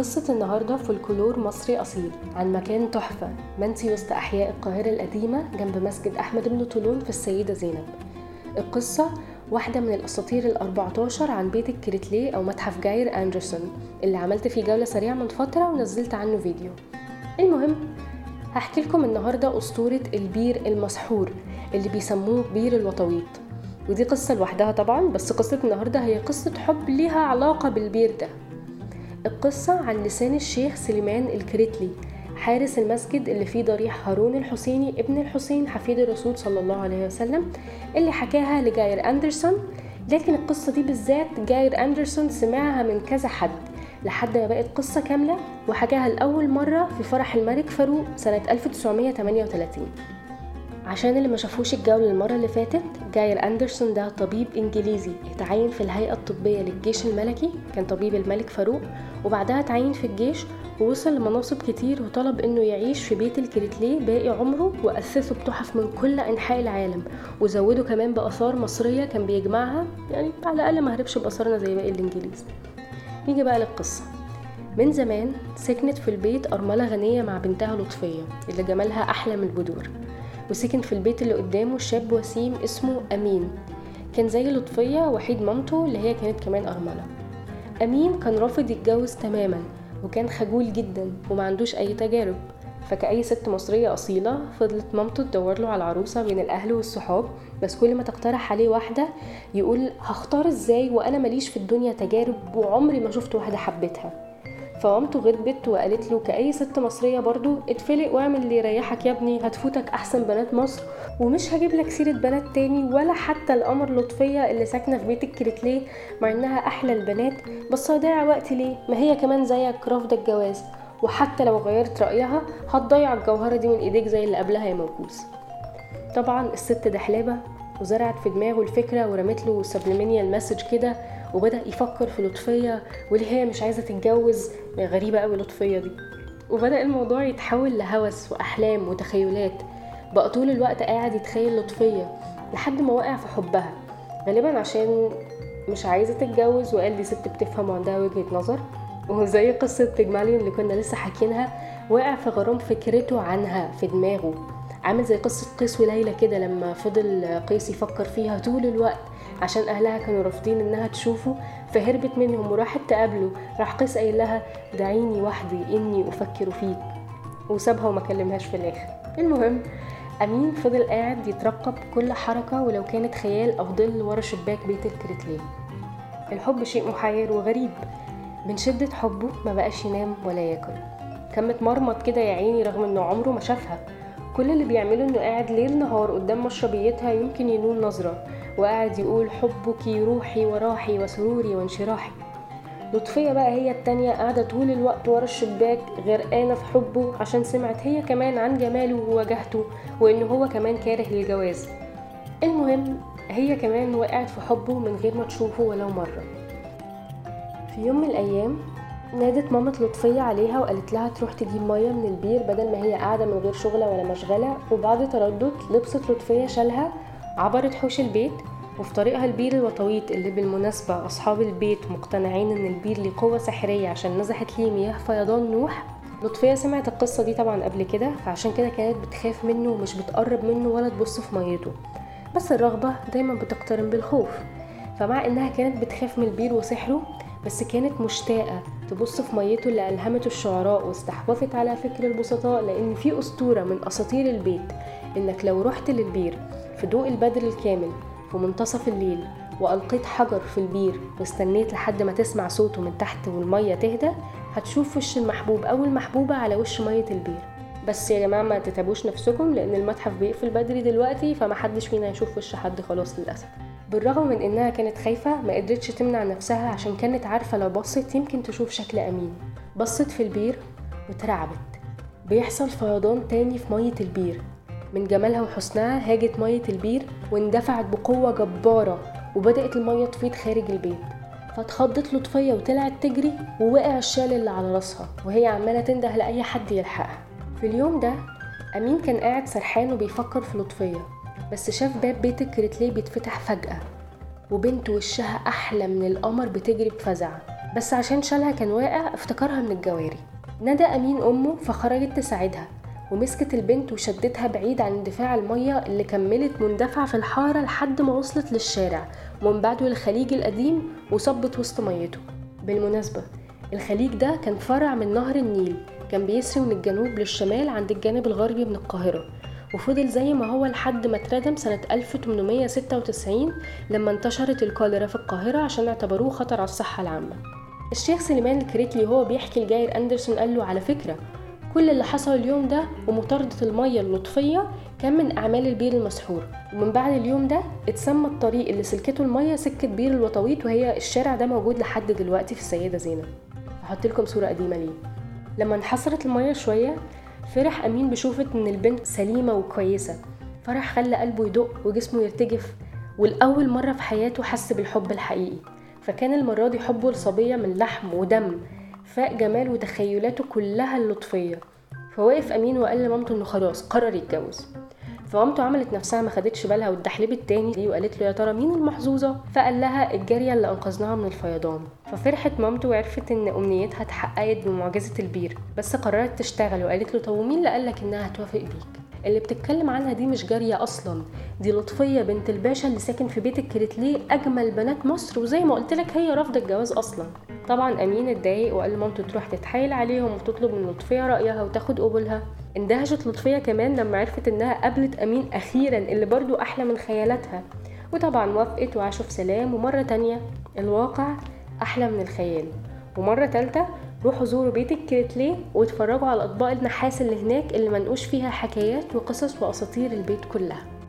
قصة النهاردة فولكلور مصري أصيل عن مكان تحفة منسي وسط أحياء القاهرة القديمة جنب مسجد أحمد بن طولون في السيدة زينب. القصة واحدة من الأساطير الأربعتاشر عن بيت الكريتليه أو متحف جاير أندرسون اللي عملت فيه جولة سريعة من فترة ونزلت عنه فيديو. المهم هحكي لكم النهاردة أسطورة البير المسحور اللي بيسموه بير الوطويط. ودي قصة لوحدها طبعا بس قصة النهاردة هي قصة حب ليها علاقة بالبير ده. القصة عن لسان الشيخ سليمان الكريتلي حارس المسجد اللي فيه ضريح هارون الحسيني ابن الحسين حفيد الرسول صلى الله عليه وسلم اللي حكاها لجاير أندرسون. لكن القصة دي بالذات جاير أندرسون سمعها من كذا حد لحد ما بقت قصة كاملة وحكاها لأول مرة في فرح الملك فاروق سنة 1938 عشان اللي ما شافوش الجولة المرة اللي فاتت جاير أندرسون ده طبيب إنجليزي اتعين في الهيئة الطبية للجيش الملكي كان طبيب الملك فاروق وبعدها اتعين في الجيش ووصل لمناصب كتير وطلب إنه يعيش في بيت الكريتليه باقي عمره وأسسه بتحف من كل أنحاء العالم وزوده كمان بآثار مصرية كان بيجمعها يعني على الأقل ما هربش بآثارنا زي باقي الإنجليز. نيجي بقى للقصة. من زمان سكنت في البيت أرملة غنية مع بنتها لطفية اللي جمالها أحلى من البدور وسكن في البيت اللي قدامه شاب وسيم اسمه أمين. كان زي لطفية وحيد مامته اللي هي كانت كمان أرملة. أمين كان رافض يتجوز تماما وكان خجول جدا وما عندوش أي تجارب. فكأي ست مصرية أصيلة فضلت مامته تدور له على عروسة بين الأهل والصحاب بس كل ما تقترح عليه واحدة يقول هختار إزاي وأنا ماليش في الدنيا تجارب وعمري ما شفت واحدة حبتها فمامته غضبت وقالت له كأي ست مصرية برضو اتفلق واعمل اللي يريحك يا ابني هتفوتك أحسن بنات مصر. ومش هجيب لك سيرة بنات تاني ولا حتى القمر لطفية اللي ساكنة في بيت الكريتليه مع إنها أحلى البنات. بس هضيع وقت ليه؟ ما هي كمان زيك رافضة الجواز. وحتى لو غيرت رأيها هتضيع الجوهرة دي من إيديك زي اللي قبلها يا موكوس. طبعا الست دحلابة وزرعت في دماغه الفكرة ورمت له subliminal message كده وبدأ يفكر في لطفية وليه هي مش عايزة تتجوز. غريبة قوي لطفية دي. وبدأ الموضوع يتحول لهوس وأحلام وتخيلات. بقى طول الوقت قاعد يتخيل لطفية لحد ما وقع في حبها. غالبا عشان مش عايزة تتجوز وقال دي ست بتفهم وعندها وجهة نظر. وزي قصة بيجماليون اللي كنا لسه حاكينها وقع في غرام فكرته عنها في دماغه. عامل زي قصة قيس وليلى كده لما فضل قيس يفكر فيها طول الوقت عشان أهلها كانوا رافضين إنها تشوفه. فهربت منهم وراحت تقابله. راح قيس قايل لها دعيني وحدي إني أفكر فيك. وسابها وما كلمهاش في الآخر. المهم أمين فضل قاعد يترقب كل حركة ولو كانت خيال أو ظل ورا شباك بيت الكريتليه الحب شيء محير وغريب. من شدة حبه ما بقاش ينام ولا ياكل. كان متمرمط كده يا عيني رغم إنه عمره ما شافها. كل اللي بيعمله إنه قاعد ليل نهار قدام مشربيتها يمكن ينول نظرة. وقاعد يقول حبك روحي وراحي وسروري وانشراحي. لطفية بقى هي التانية قاعدة طول الوقت ورا الشباك غرقانة في حبه عشان سمعت هي كمان عن جماله ووجهته وإن هو كمان كاره للجواز. المهم هي كمان وقعت في حبه من غير ما تشوفه ولو مرة. في يوم من الأيام نادت مامة لطفية عليها وقالت لها تروح تجيب مية من البير بدل ما هي قاعدة من غير شغلة ولا مشغلة. وبعد تردد لبست لطفية شالها عبرت حوش البيت وفي طريقها البير الوطويط اللي بالمناسبة أصحاب البيت مقتنعين إن البير ليه قوة سحرية عشان نزحت ليه مياه فيضان نوح. لطفية سمعت القصة دي طبعا قبل كده فعشان كده كانت بتخاف منه ومش بتقرب منه ولا تبص في ميته. بس الرغبة دايما بتقترن بالخوف. فمع إنها كانت بتخاف من البير وسحره بس كانت مشتاقة تبص في ميته اللي ألهمته الشعراء واستحوذت على فكر البسطاء لأن في أسطورة من أساطير البيت إنك لو رحت للبير في ضوء البدر الكامل في منتصف الليل وألقيت حجر في البير واستنيت لحد ما تسمع صوته من تحت والمية تهدى هتشوف وش المحبوب أو المحبوبة على وش مية البير. بس يا جماعة ما تتعبوش نفسكم لأن المتحف بيقفل بدري دلوقتي فمحدش فينا يشوف وش حد خلاص للأسف. بالرغم من إنها كانت خايفة ما قدرتش تمنع نفسها عشان كانت عارفة لو بصت يمكن تشوف شكل أمين. بصت في البير وترعبت. بيحصل فيضان تاني في مية البير. من جمالها وحسنها هاجت مية البير واندفعت بقوة جبارة وبدأت المية تفيض خارج البيت. فاتخضت لطفية وطلعت تجري ووقع الشال اللي على راسها وهي عمالة تنده لأي حد يلحقها. في اليوم ده أمين كان قاعد سرحان وبيفكر في لطفية بس شاف باب بيت الكريتليه بيتفتح فجأة وبنت وشها أحلى من القمر بتجري بفزع بس عشان شالها كان واقع افتكرها من الجواري. ندى أمين أمه فخرجت تساعدها. ومسكت البنت وشدتها بعيد عن اندفاع المية اللي كملت مندفع في الحارة لحد ما وصلت للشارع ومن بعده للخليج القديم وصبت وسط ميته. بالمناسبة الخليج ده كان فرع من نهر النيل كان بيسري من الجنوب للشمال عند الجانب الغربي من القاهرة وفضل زي ما هو لحد ما اتردم سنة 1896 لما انتشرت الكوليرا في القاهرة عشان اعتبروه خطر على الصحة العامة. الشيخ سليمان الكريتلي هو بيحكي لجاير أندرسون قال له على فكرة كل اللي حصل اليوم ده ومطاردة المية اللطفية كان من أعمال البير المسحور. ومن بعد اليوم ده اتسمى الطريق اللي سلكته المية سكة بير الوطويط وهي الشارع ده موجود لحد دلوقتي في السيدة زينب. هحط لكم صورة قديمة ليه. لما انحصرت المية شوية فرح أمين بشوفة إن البنت سليمة وكويسة. فرح خلى قلبه يدق وجسمه يرتجف والأول مرة في حياته حس بالحب الحقيقي. فكان المرة دي حبه لصبية من لحم ودم. فاق جمال وتخيلاته كلها اللطفية. فوقف أمين وقال لمامته إنه خلاص قرر يتجوز. فمامته عملت نفسها ما خدتش بالها واتدحلبت تاني دي وقالت له يا ترى مين المحظوظة؟ فقال لها الجارية اللي أنقذناها من الفيضان. ففرحت مامته وعرفت إن أمنيتها اتحققت بمعجزة البير بس قررت تشتغل وقالت له طب ومين اللي قالك إنها هتوافق بيك؟ اللي بتتكلم عنها دي مش جارية أصلا. دي لطفية بنت الباشا اللي ساكن في بيت الكريتليه أجمل بنات مصر وزي ما قلت لك هي رافضة الجواز أصلا. طبعا أمين اتضايق وقال لمامته تروح تتحايل عليهم وتطلب من لطفية رأيها وتاخد قبولها. اندهشت لطفية كمان لما عرفت إنها قابلت أمين أخيرا اللي برضو أحلى من خيالاتها. وطبعا وافقت وعاشوا في سلام. ومرة تانية الواقع أحلى من الخيال. ومرة تالتة روحوا زوروا بيت الكريتليه واتفرجوا على أطباق النحاس اللي هناك اللي منقوش فيها حكايات وقصص وأساطير البيت كلها.